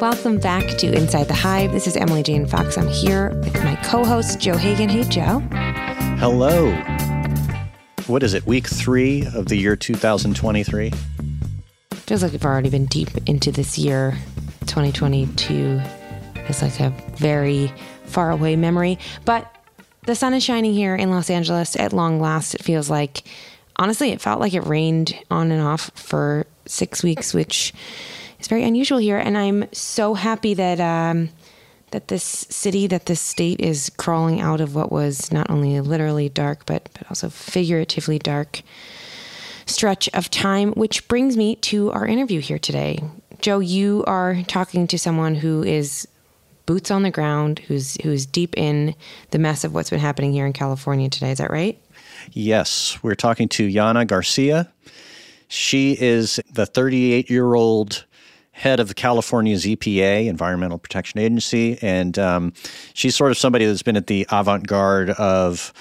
Welcome back to Inside the Hive. This is Emily Jane Fox. I'm here with my co host, Joe Hagan. Hey, Joe. Hello. What is it, week three of the year 2023? Feels like we've already been deep into this year. 2022 is like a very far away memory. But the sun is shining here in Los Angeles at long last. It feels like, honestly, it felt like it rained on and off for six weeks, which is very unusual here. And I'm so happy that um, that this city, that this state is crawling out of what was not only literally dark, but but also figuratively dark stretch of time. Which brings me to our interview here today. Joe, you are talking to someone who is boots on the ground, who's who's deep in the mess of what's been happening here in California today. Is that right? Yes, we're talking to Yana Garcia. She is the 38 year old head of the California's EPA, Environmental Protection Agency, and um, she's sort of somebody that's been at the avant garde of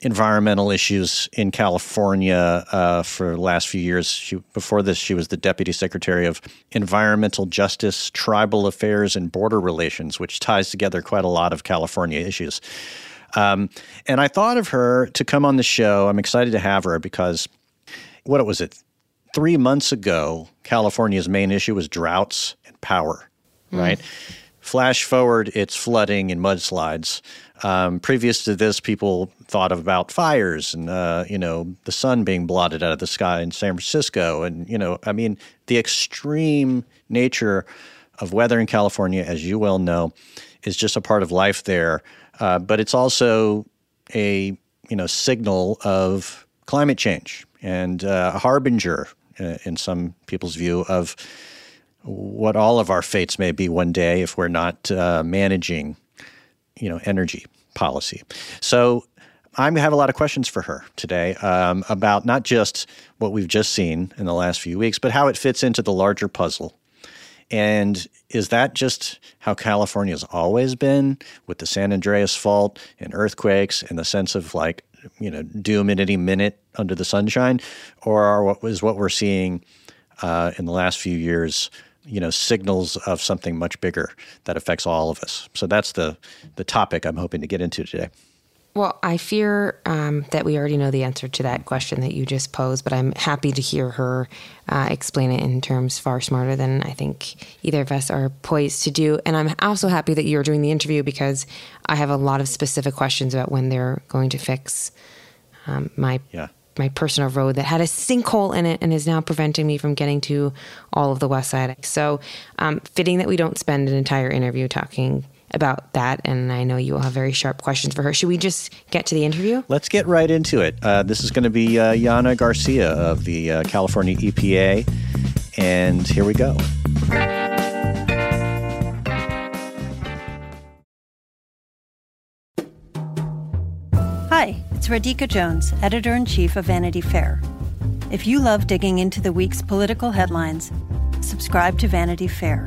environmental issues in California uh, for the last few years. She, before this, she was the Deputy Secretary of Environmental Justice, Tribal Affairs, and Border Relations, which ties together quite a lot of California issues. Um, and I thought of her to come on the show. I'm excited to have her because what was it? Three months ago, California's main issue was droughts and power, mm. right? Flash forward, it's flooding and mudslides. Um, previous to this, people thought about fires and uh, you know the sun being blotted out of the sky in San Francisco, and you know, I mean, the extreme nature of weather in California, as you well know, is just a part of life there. Uh, but it's also a you know signal of climate change and uh, a harbinger in some people's view, of what all of our fates may be one day if we're not uh, managing, you know, energy policy. So I have a lot of questions for her today um, about not just what we've just seen in the last few weeks, but how it fits into the larger puzzle. And is that just how California's always been with the San Andreas fault and earthquakes and the sense of like you know doom at any minute under the sunshine, or are what what we're seeing uh, in the last few years? You know, signals of something much bigger that affects all of us. So that's the the topic I'm hoping to get into today. Well, I fear um, that we already know the answer to that question that you just posed, but I'm happy to hear her uh, explain it in terms far smarter than I think either of us are poised to do. And I'm also happy that you're doing the interview because I have a lot of specific questions about when they're going to fix um, my yeah. my personal road that had a sinkhole in it and is now preventing me from getting to all of the west side. So, um, fitting that we don't spend an entire interview talking about that. And I know you will have very sharp questions for her. Should we just get to the interview? Let's get right into it. Uh, this is going to be uh, Yana Garcia of the uh, California EPA. And here we go. Hi, it's Radhika Jones, editor in chief of Vanity Fair. If you love digging into the week's political headlines, subscribe to Vanity Fair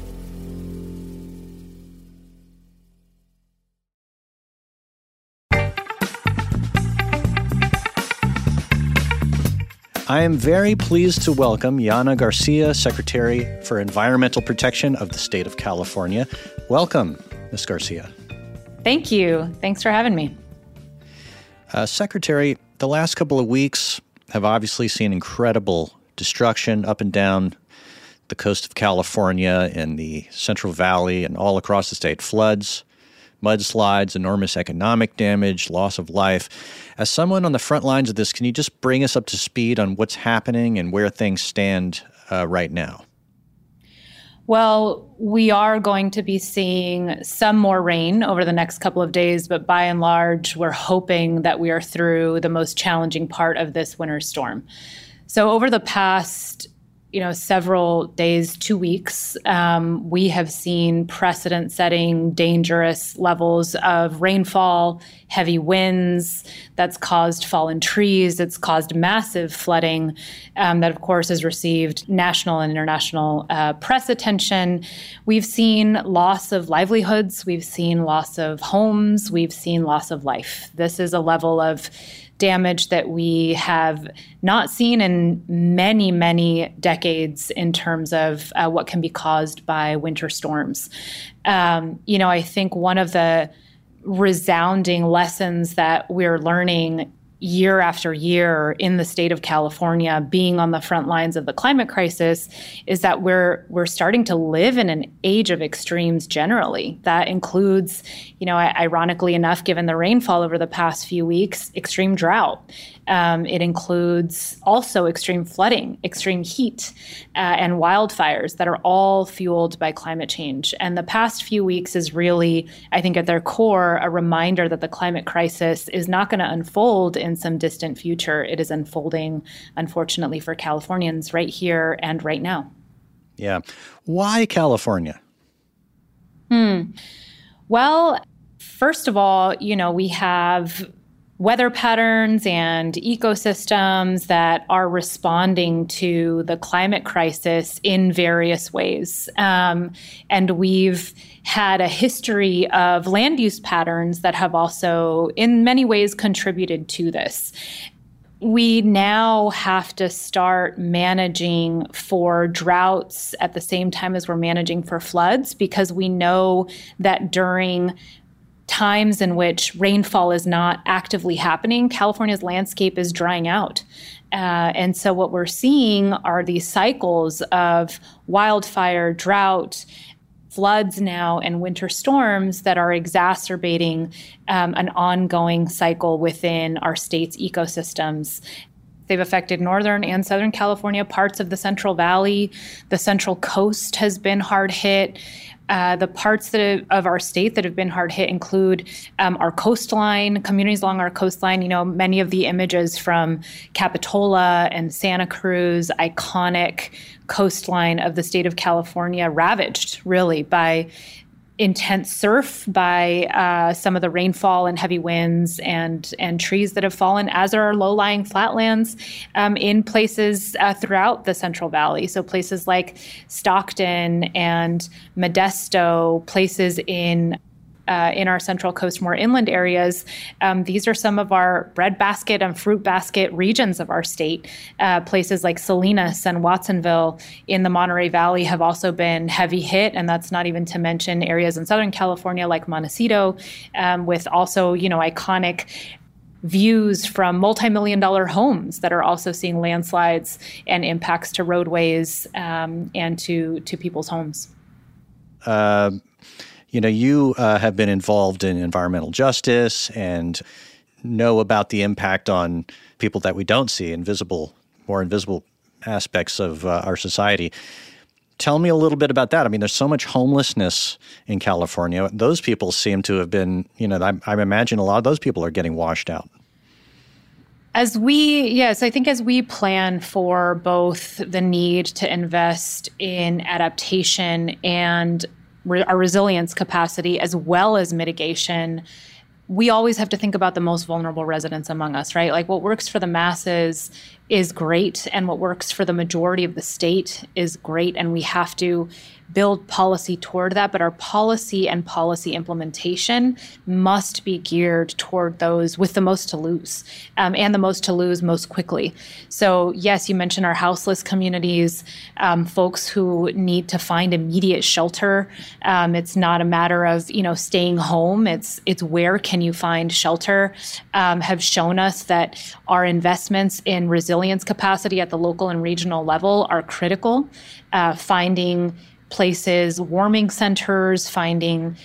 I am very pleased to welcome Yana Garcia, Secretary for Environmental Protection of the state of California. Welcome, Ms. Garcia. Thank you. Thanks for having me. Uh, Secretary, the last couple of weeks have obviously seen incredible destruction up and down the coast of California and the Central Valley and all across the state. Floods, mudslides, enormous economic damage, loss of life. As someone on the front lines of this, can you just bring us up to speed on what's happening and where things stand uh, right now? Well, we are going to be seeing some more rain over the next couple of days, but by and large, we're hoping that we are through the most challenging part of this winter storm. So, over the past you know several days two weeks um, we have seen precedent setting dangerous levels of rainfall heavy winds that's caused fallen trees it's caused massive flooding um, that of course has received national and international uh, press attention. We've seen loss of livelihoods. We've seen loss of homes. We've seen loss of life. This is a level of damage that we have not seen in many, many decades in terms of uh, what can be caused by winter storms. Um, you know, I think one of the resounding lessons that we're learning year after year in the state of California being on the front lines of the climate crisis is that we're we're starting to live in an age of extremes generally. That includes you know ironically enough given the rainfall over the past few weeks extreme drought um, it includes also extreme flooding, extreme heat, uh, and wildfires that are all fueled by climate change. And the past few weeks is really, I think, at their core, a reminder that the climate crisis is not going to unfold in some distant future. It is unfolding, unfortunately, for Californians right here and right now. Yeah. Why California? Hmm. Well, first of all, you know, we have weather patterns and ecosystems that are responding to the climate crisis in various ways. Um, and we've had a history of land use patterns that have also, in many ways, contributed to this. We now have to start managing for droughts at the same time as we're managing for floods because we know that during times in which rainfall is not actively happening, California's landscape is drying out. Uh, and so, what we're seeing are these cycles of wildfire, drought, floods now, and winter storms that are exacerbating um, an ongoing cycle within our state's ecosystems. They've affected Northern and Southern California, parts of the Central Valley. The Central Coast has been hard hit. Uh, the parts that of our state that have been hard hit include um, our coastline, communities along our coastline. You know, many of the images from Capitola and Santa Cruz, iconic coastline of the state of California, ravaged really by intense surf by uh, some of the rainfall and heavy winds and and trees that have fallen, as are low-lying flatlands um, in places uh, throughout the Central Valley. So places like Stockton and Modesto, places in uh, in our Central Coast, more inland areas, um, these are some of our breadbasket and fruit basket regions of our state. Uh, places like Salinas and Watsonville in the Monterey Valley have also been heavy hit, and that's not even to mention areas in Southern California like Montecito, um, with also you know iconic views from multi-million dollar homes that are also seeing landslides and impacts to roadways um, and to to people's homes. Uh, you know, you uh, have been involved in environmental justice and know about the impact on people that we don't see, invisible, more invisible aspects of uh, our society. Tell me a little bit about that. I mean, there's so much homelessness in California. Those people seem to have been, you know, I, I imagine a lot of those people are getting washed out. As we, yes, I think as we plan for both the need to invest in adaptation and re- our resilience capacity as well as mitigation we always have to think about the most vulnerable residents among us, right? Like what works for the masses is great, and what works for the majority of the state is great, and we have to build policy toward that, but our policy and policy implementation must be geared toward those with the most to lose um, and the most to lose most quickly. So, yes, you mentioned our houseless communities, um, folks who need to find immediate shelter. Um, it's not a matter of you know staying home. It's it's where can you find shelter? Um, have shown us that our investments in resilience capacity at the local and regional level are critical. Uh, finding places, warming centers, finding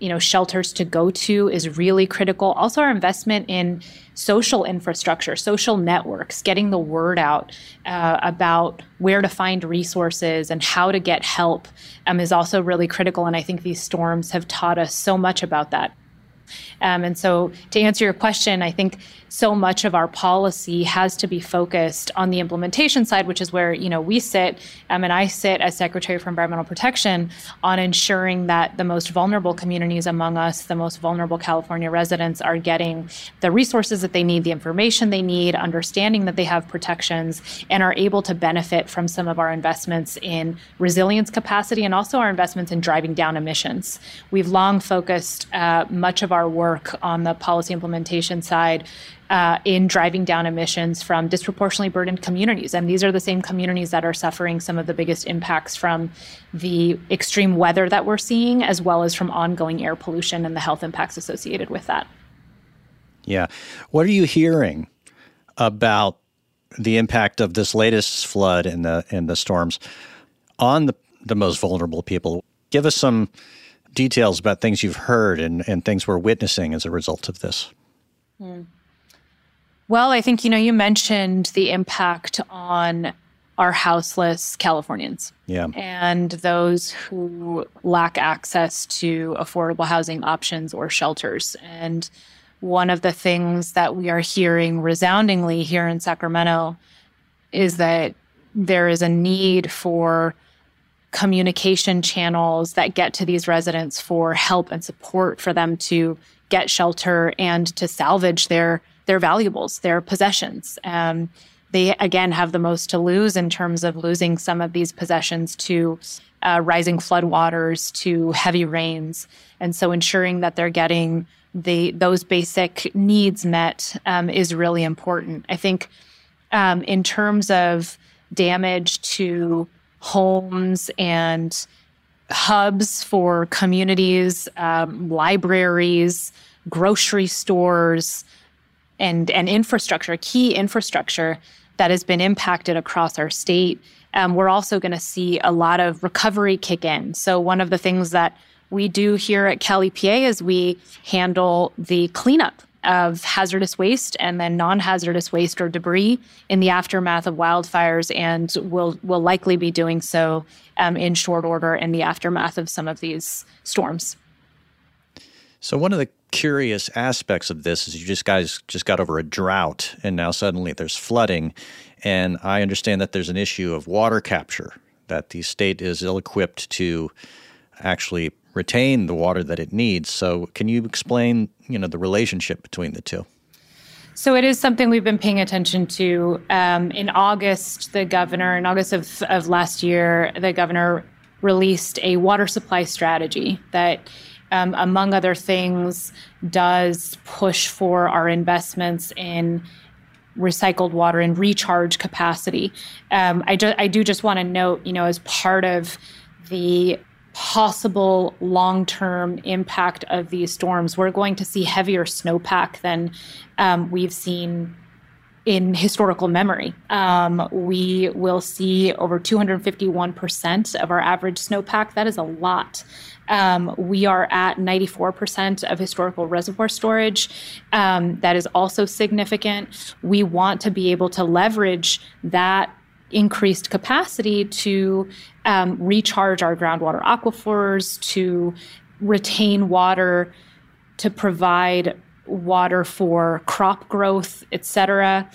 you know shelters to go to is really critical. Also our investment in social infrastructure social networks getting the word out uh, about where to find resources and how to get help um, is also really critical. And i think these storms have taught us so much about that Um, and so, to answer your question, I think so much of our policy has to be focused on the implementation side, which is where you know we sit, um, and I sit as Secretary for Environmental Protection on ensuring that the most vulnerable communities among us, the most vulnerable California residents, are getting the resources that they need, the information they need, understanding that they have protections, and are able to benefit from some of our investments in resilience capacity and also our investments in driving down emissions. We've long focused uh, much of our work on the policy implementation side uh, in driving down emissions from disproportionately burdened communities. And these are the same communities that are suffering some of the biggest impacts from the extreme weather that we're seeing, as well as from ongoing air pollution and the health impacts associated with that. Yeah. What are you hearing about the impact of this latest flood and the and the storms on the, the most vulnerable people? Give us some details about things you've heard and, and things we're witnessing as a result of this. Hmm. Well, I think, you know, you mentioned the impact on our houseless Californians. Yeah. And those who lack access to affordable housing options or shelters. And one of the things that we are hearing resoundingly here in Sacramento is that there is a need for communication channels that get to these residents for help and support for them to get shelter and to salvage their their valuables, their possessions. Um, they again have the most to lose in terms of losing some of these possessions to uh, rising floodwaters, to heavy rains, and so ensuring that they're getting the those basic needs met um, is really important. I think um, in terms of damage to homes and hubs for communities, um, libraries, grocery stores and, and infrastructure, key infrastructure that has been impacted across our state. Um, we're also going to see a lot of recovery kick in. So, one of the things that we do here at Cal EPA is we handle the cleanup of hazardous waste and then non-hazardous waste or debris in the aftermath of wildfires, and will will likely be doing so um, in short order in the aftermath of some of these storms. So one of the curious aspects of this is you just guys just got over a drought and now suddenly there's flooding and I understand that there's an issue of water capture that the state is ill equipped to actually retain the water that it needs. So can you explain, you know, the relationship between the two? So it is something we've been paying attention to. Um, in August, the governor, in August of, of last year, the governor released a water supply strategy that um, among other things, does push for our investments in recycled water and recharge capacity. Um, I, ju- I do just want to note, you know, as part of the possible long term impact of these storms, we're going to see heavier snowpack than um, we've seen in historical memory. Um, we will see over 251% of our average snowpack. That is a lot. Um, we are at 94% of historical reservoir storage. Um, that is also significant. We want to be able to leverage that increased capacity to um, recharge our groundwater aquifers, to retain water, to provide water for crop growth, et cetera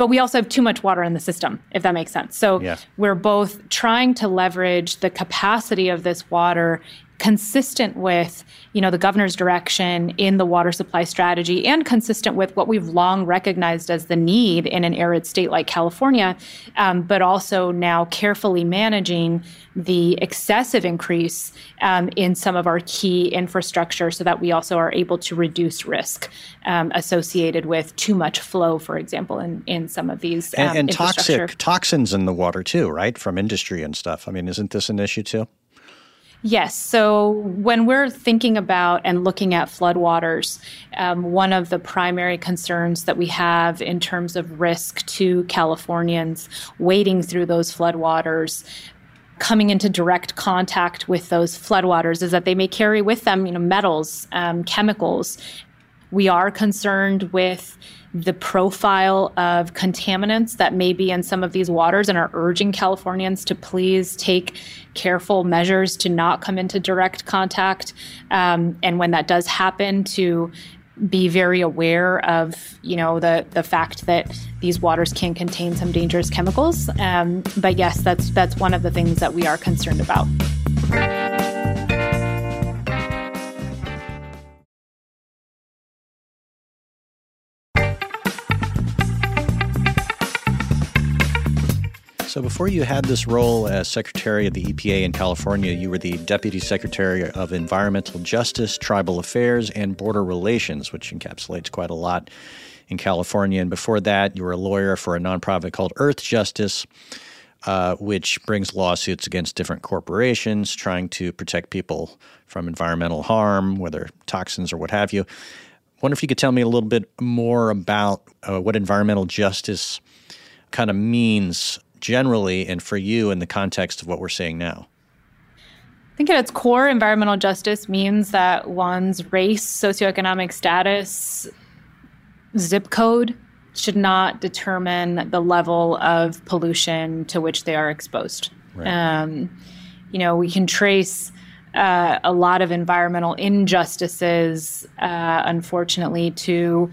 but we also have too much water in the system, if that makes sense. So yeah. we're both trying to leverage the capacity of this water consistent with you know the governor's direction in the water supply strategy and consistent with what we've long recognized as the need in an arid state like california um, but also now carefully managing the excessive increase um, in some of our key infrastructure so that we also are able to reduce risk um, associated with too much flow for example in, in some of these and, um, and toxic toxins in the water too right from industry and stuff. I mean isn't this an issue too Yes. So when we're thinking about and looking at floodwaters, um, one of the primary concerns that we have in terms of risk to Californians wading through those floodwaters coming into direct contact with those floodwaters is that they may carry with them, you know, metals, um, chemicals, We are concerned with the profile of contaminants that may be in some of these waters and are urging Californians to please take careful measures to not come into direct contact. Um, and when that does happen, to be very aware of you know the the fact that these waters can contain some dangerous chemicals. Um, but yes, that's that's one of the things that we are concerned about. So, before you had this role as Secretary of the EPA in California, you were the Deputy Secretary of Environmental Justice, Tribal Affairs, and Border Relations, which encapsulates quite a lot in California. And before that, you were a lawyer for a nonprofit called Earthjustice, uh, which brings lawsuits against different corporations trying to protect people from environmental harm, whether toxins or what have you. I wonder if you could tell me a little bit more about uh, what environmental justice kind of means generally and for you in the context of what we're seeing now? I think at its core, environmental justice means that one's race, socioeconomic status, zip code should not determine the level of pollution to which they are exposed. Right. Um, you know, we can trace uh, a lot of environmental injustices, uh, unfortunately, to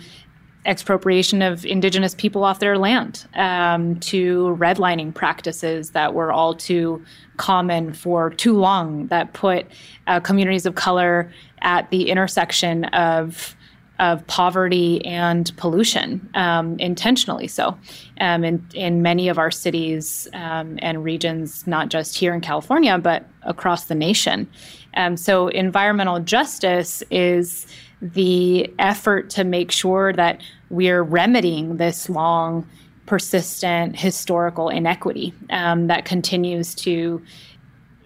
expropriation of indigenous people off their land, um, to redlining practices that were all too common for too long, that put uh, communities of color at the intersection of of poverty and pollution, um, intentionally so, um, in, in many of our cities um, and regions, not just here in California, but across the nation. Um, so, environmental justice is the effort to make sure that we're remedying this long, persistent historical inequity um, that continues to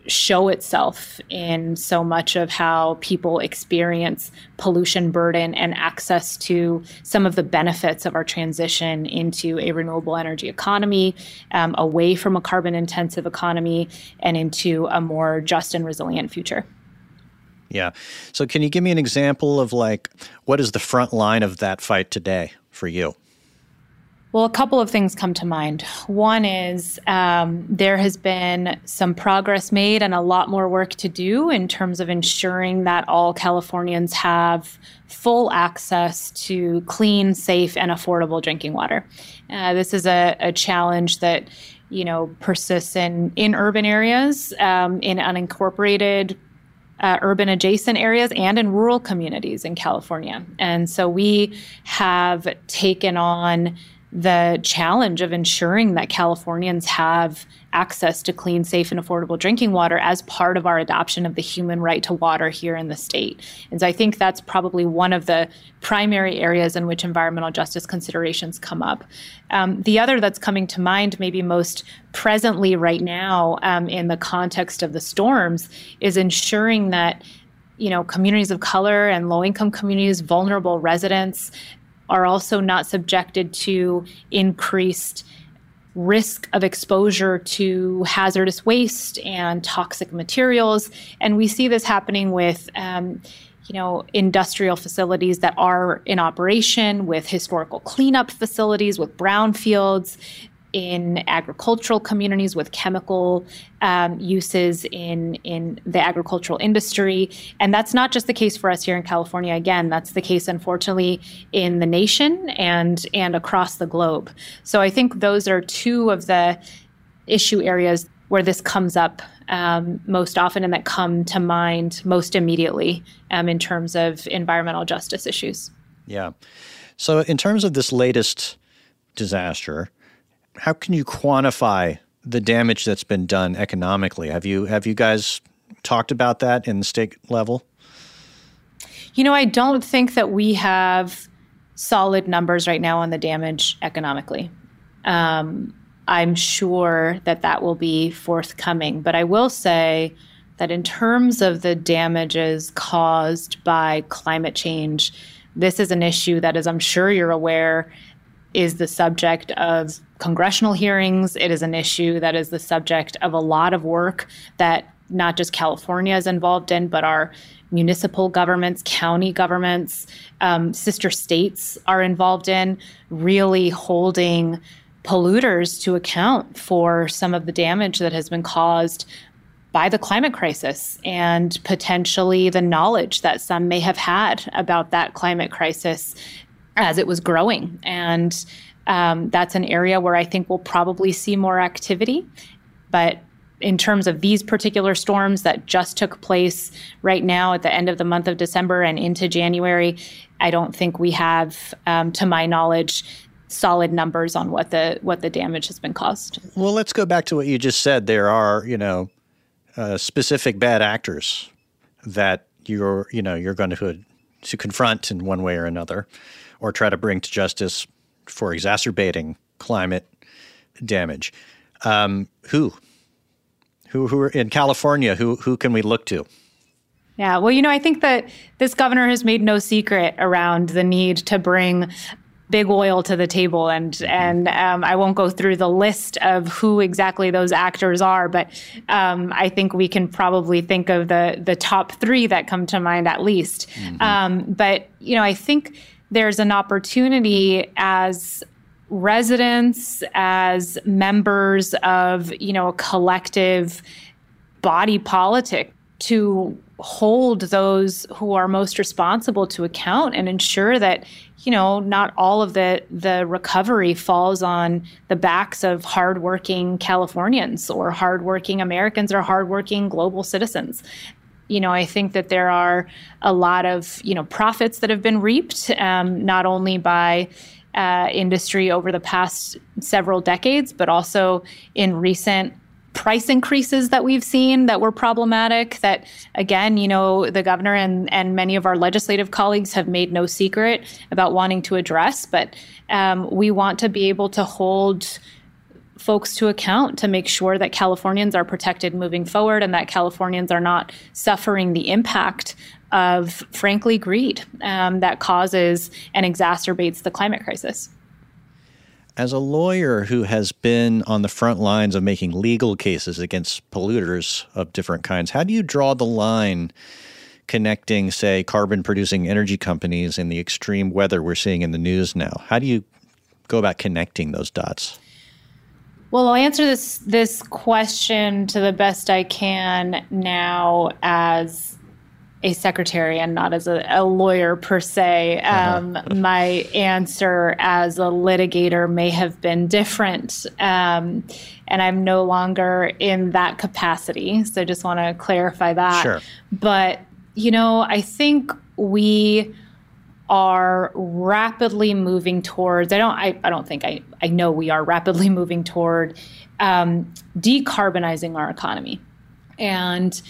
show itself in so much of how people experience pollution burden and access to some of the benefits of our transition into a renewable energy economy, um, away from a carbon intensive economy, and into a more just and resilient future. Yeah. So, can you give me an example of like what is the front line of that fight today for you? Well, a couple of things come to mind. One is um, there has been some progress made and a lot more work to do in terms of ensuring that all Californians have full access to clean, safe, and affordable drinking water. Uh, this is a, a, challenge that you know persists in in urban areas, um, in unincorporated uh, urban adjacent areas and in rural communities in California. And so we have taken on the challenge of ensuring that Californians have access to clean, safe, and affordable drinking water as part of our adoption of the human right to water here in the state. And so I think that's probably one of the primary areas in which environmental justice considerations come up. Um, the other that's coming to mind, maybe most presently right now um, in the context of the storms, is ensuring that you know communities of color and low income communities vulnerable residents are also not subjected to increased risk of exposure to hazardous waste and toxic materials. And we see this happening with, um, you know, industrial facilities that are in operation, with historical cleanup facilities, with brownfields, in agricultural communities with chemical um, uses in in the agricultural industry, and that's not just the case for us here in California. Again, that's the case, unfortunately, in the nation and and across the globe. So I think those are two of the issue areas where this comes up um, most often and that come to mind most immediately um, in terms of environmental justice issues. Yeah. So, in terms of this latest disaster, how can you quantify the damage that's been done economically? Have you have you guys talked about that in the state level? You know, I don't think that we have solid numbers right now on the damage economically. Um, I'm sure that that will be forthcoming, but I will say that in terms of the damages caused by climate change, this is an issue that, as I'm sure you're aware, is the subject of congressional hearings. It is an issue that is the subject of a lot of work that not just California is involved in, but our municipal governments, county governments, um, sister states are involved in, really holding polluters to account for some of the damage that has been caused by the climate crisis and potentially the knowledge that some may have had about that climate crisis as it was growing. And um, that's an area where I think we'll probably see more activity. But in terms of these particular storms that just took place right now at the end of the month of December and into January, I don't think we have, um, to my knowledge, solid numbers on what the what the damage has been caused. Well, let's go back to what you just said. There are, you know, uh, specific bad actors that you're, you know, you're going to to confront in one way or another, or try to bring to justice for exacerbating climate damage. Um, who? Who, who are in California? Who, who can we look to? Yeah, well, you know, I think that this governor has made no secret around the need to bring big oil to the table, and mm-hmm. and um, I won't go through the list of who exactly those actors are, but um, I think we can probably think of the the top three that come to mind at least. Mm-hmm. Um, but you know, I think there's an opportunity as residents as members of you know a collective body politic to hold those who are most responsible to account and ensure that you know not all of the the recovery falls on the backs of hardworking Californians or hardworking Americans or hardworking global citizens you know, I think that there are a lot of, you know, profits that have been reaped, um, not only by uh, industry over the past several decades, but also in recent price increases that we've seen that were problematic that again you know the governor and and many of our legislative colleagues have made no secret about wanting to address. But um, we want to be able to hold folks to account to make sure that Californians are protected moving forward and that Californians are not suffering the impact of, frankly, greed um, that causes and exacerbates the climate crisis. As a lawyer who has been on the front lines of making legal cases against polluters of different kinds, how do you draw the line connecting, say, carbon producing energy companies and the extreme weather we're seeing in the news now? How do you go about connecting those dots? Well, I'll answer this this question to the best I can now as a secretary and not as a, a lawyer per se. Uh-huh. Um, my answer as a litigator may have been different, um, and I'm no longer in that capacity. So I just want to clarify that. Sure. But you know, I think we are rapidly moving towards i don't i, I don't think I, I know we are rapidly moving toward um, decarbonizing our economy. And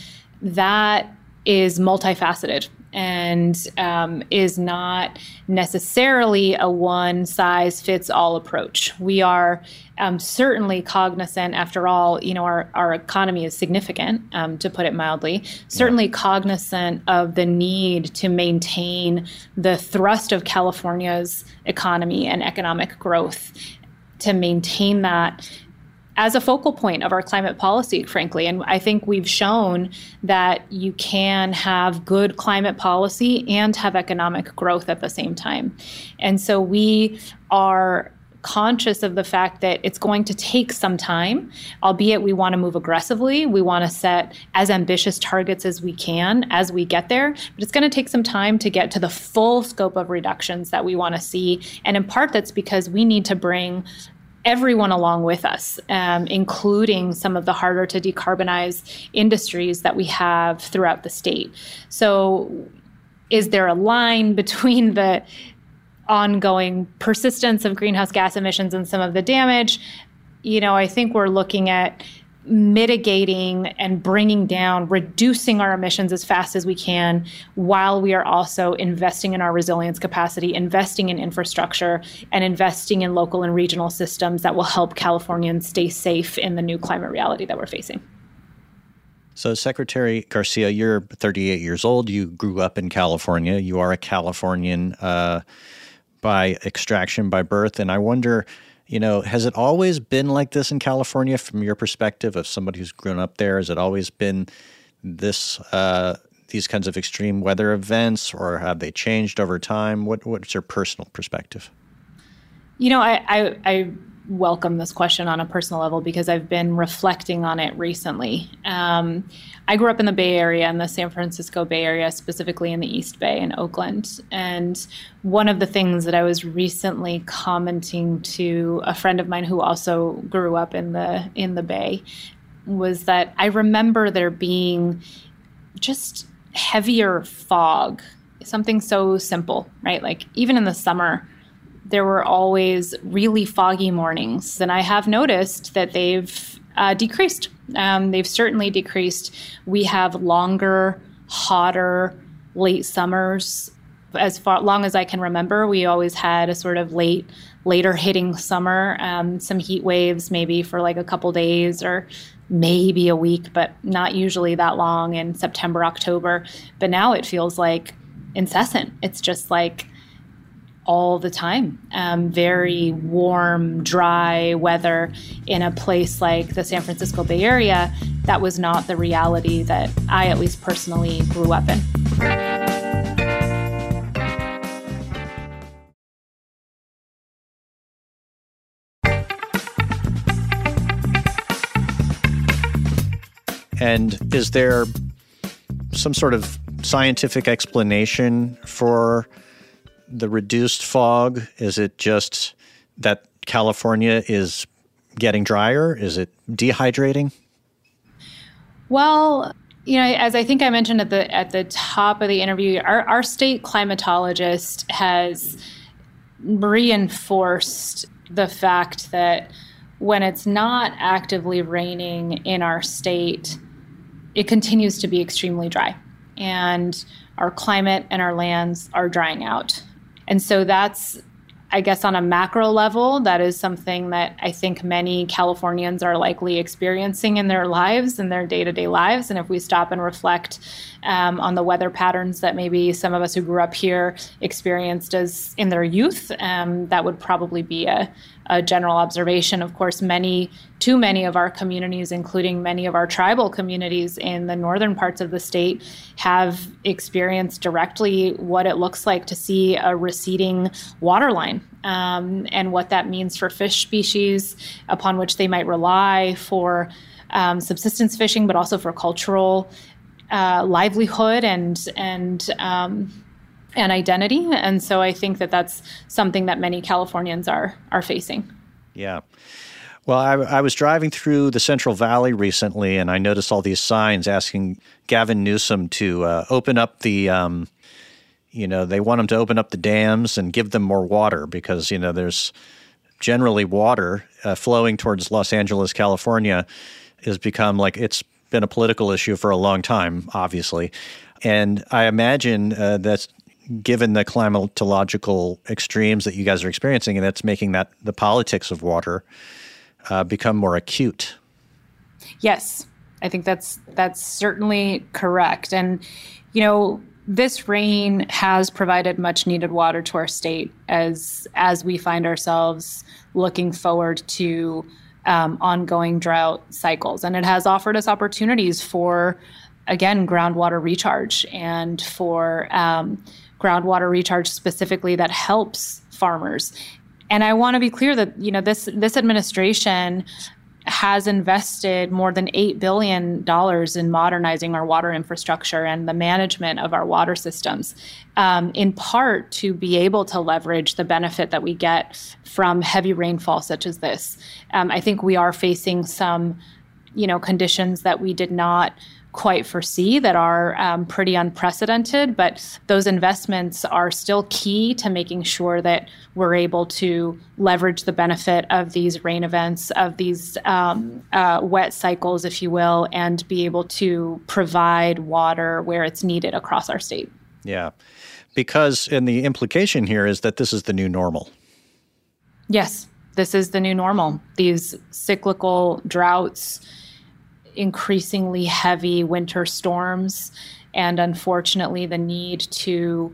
that is multifaceted and um, is not necessarily a one size fits all approach. We are um, certainly cognizant, after all, you know, our, our economy is significant, um, to put it mildly, certainly yeah. cognizant of the need to maintain the thrust of California's economy and economic growth to maintain that as a focal point of our climate policy, frankly. And I think we've shown that you can have good climate policy and have economic growth at the same time. And so we are conscious of the fact that it's going to take some time, albeit we want to move aggressively. We want to set as ambitious targets as we can as we get there. But it's going to take some time to get to the full scope of reductions that we want to see. And in part, that's because we need to bring everyone along with us, um, including some of the harder to decarbonize industries that we have throughout the state. So, is there a line between the ongoing persistence of greenhouse gas emissions and some of the damage? You know, I think we're looking at mitigating and bringing down, reducing our emissions as fast as we can, while we are also investing in our resilience capacity, investing in infrastructure, and investing in local and regional systems that will help Californians stay safe in the new climate reality that we're facing. So, Secretary Garcia, you're 38 years old. You grew up in California. You are a Californian uh, by extraction, by birth. And I wonder You know, has it always been like this in California from your perspective of somebody who's grown up there? Has it always been this uh, these kinds of extreme weather events, or have they changed over time? What what's your personal perspective? You know, I, I, I welcome this question on a personal level because I've been reflecting on it recently. Um, I grew up in the Bay Area, in the San Francisco Bay Area, specifically in the East Bay in Oakland. And one of the things that I was recently commenting to a friend of mine who also grew up in the in the Bay was that I remember there being just heavier fog, something so simple, right? Like even in the summer there were always really foggy mornings. And I have noticed that they've uh, decreased. Um, they've certainly decreased. We have longer, hotter, late summers. As far long as I can remember, we always had a sort of late, later hitting summer. Um, some heat waves, maybe for like a couple days or maybe a week, but not usually that long in September, October. But now it feels like incessant. It's just like all the time. Um, very warm, dry weather in a place like the San Francisco Bay Area. That was not the reality that I, at least personally, grew up in. And is there some sort of scientific explanation for the reduced fog? Is it just that California is getting drier? Is it dehydrating? Well, you know, as I think I mentioned at the at the top of the interview, our, our state climatologist has reinforced the fact that when it's not actively raining in our state, it continues to be extremely dry. And our climate and our lands are drying out. And so that's, I guess, on a macro level, that is something that I think many Californians are likely experiencing in their lives, in their day to day lives. And if we stop and reflect um, on the weather patterns that maybe some of us who grew up here experienced as in their youth, um, that would probably be a, a general observation. Of course, many, too many of our communities, including many of our tribal communities in the northern parts of the state, have experienced directly what it looks like to see a receding water line um, and what that means for fish species upon which they might rely for um, subsistence fishing, but also for cultural uh, livelihood and and um, and identity. And so I think that that's something that many Californians are are facing. Yeah. Well, I, I, was driving through the Central Valley recently, and I noticed all these signs asking Gavin Newsom to uh, open up the, um, you know, they want him to open up the dams and give them more water because you know there's generally water uh, flowing towards Los Angeles, California, has become like it's been a political issue for a long time, obviously. And I imagine uh, that given the climatological extremes that you guys are experiencing, and that's making that the politics of water uh, become more acute. Yes, I think that's that's certainly correct. And you know, this rain has provided much needed water to our state as as we find ourselves looking forward to um, ongoing drought cycles, and it has offered us opportunities for again groundwater recharge and for um, groundwater recharge specifically that helps farmers. And I want to be clear that you know this this administration has invested more than $8 billion in modernizing our water infrastructure and the management of our water systems, um, in part to be able to leverage the benefit that we get from heavy rainfall such as this. Um, I think we are facing some, you know, conditions that we did not quite foresee that are um, pretty unprecedented, but those investments are still key to making sure that we're able to leverage the benefit of these rain events, of these um, uh, wet cycles, if you will, and be able to provide water where it's needed across our state. Yeah. Because, and the implication here is that this is the new normal. Yes, this is the new normal. These cyclical droughts increasingly heavy winter storms and unfortunately the need to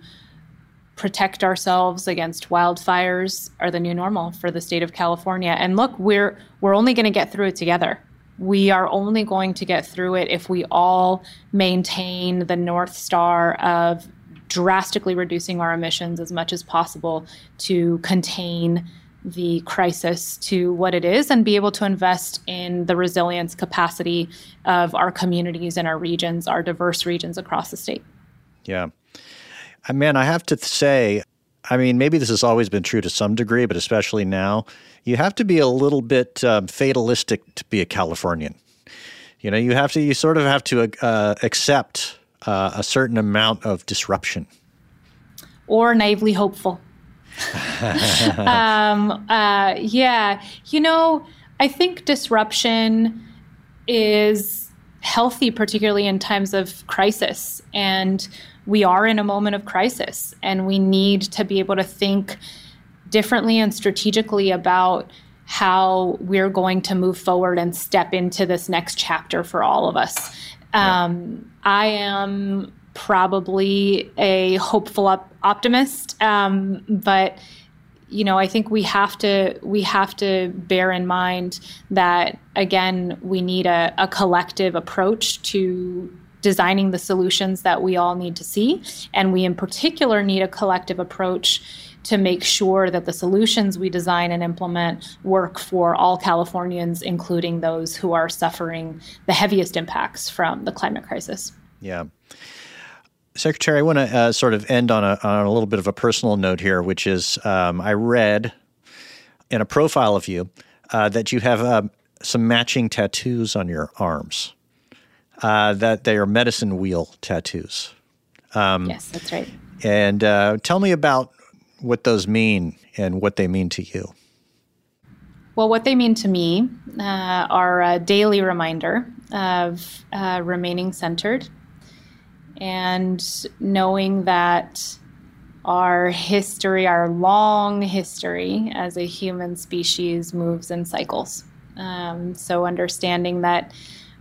protect ourselves against wildfires are the new normal for the state of California. And look, we're we're only going to get through it together. We are only going to get through it if we all maintain the north star of drastically reducing our emissions as much as possible to contain the crisis to what it is and be able to invest in the resilience capacity of our communities and our regions, our diverse regions across the state. Yeah. I Man, I have to say, I mean, maybe this has always been true to some degree, but especially now, you have to be a little bit um, fatalistic to be a Californian. You know, you have to, you sort of have to uh, accept uh, a certain amount of disruption. Or naively hopeful. um, uh, yeah. You know, I think disruption is healthy, particularly in times of crisis. And we are in a moment of crisis, and we need to be able to think differently and strategically about how we're going to move forward and step into this next chapter for all of us. Um, I am probably a hopeful op- optimist, um, but you know, I think we have to we have to bear in mind that again, we need a, a collective approach to designing the solutions that we all need to see, and we in particular need a collective approach to make sure that the solutions we design and implement work for all Californians, including those who are suffering the heaviest impacts from the climate crisis. Yeah. Secretary, I want to uh, sort of end on a, on a little bit of a personal note here, which is um, I read in a profile of you uh, that you have uh, some matching tattoos on your arms, uh, that they are medicine wheel tattoos. Um, yes, that's right. And uh, tell me about what those mean and what they mean to you. Well, what they mean to me uh, are a daily reminder of remaining centered and knowing that our history, our long history as a human species, moves in cycles. Um, so, understanding that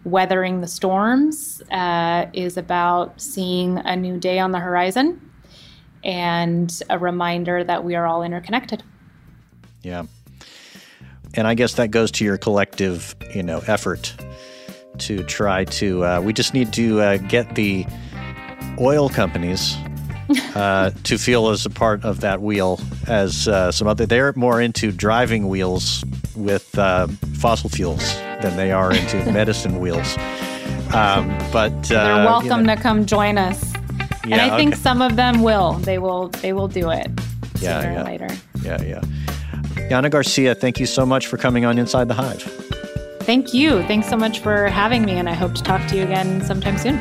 weathering the storms uh, is about seeing a new day on the horizon and a reminder that we are all interconnected. Yeah. And I guess that goes to your collective, you know, effort to try to. Uh, we just need to uh, get the oil companies uh, to feel as a part of that wheel as uh, some other. They're more into driving wheels with uh, fossil fuels than they are into medicine wheels. Um, but they're welcome uh, you know. to come join us. Yeah, and I think some of them will. They will. They will do it yeah, sooner yeah. or later. Yeah, yeah. Yana Garcia, thank you so much for coming on Inside the Hive. Thank you. Thanks so much for having me, and I hope to talk to you again sometime soon.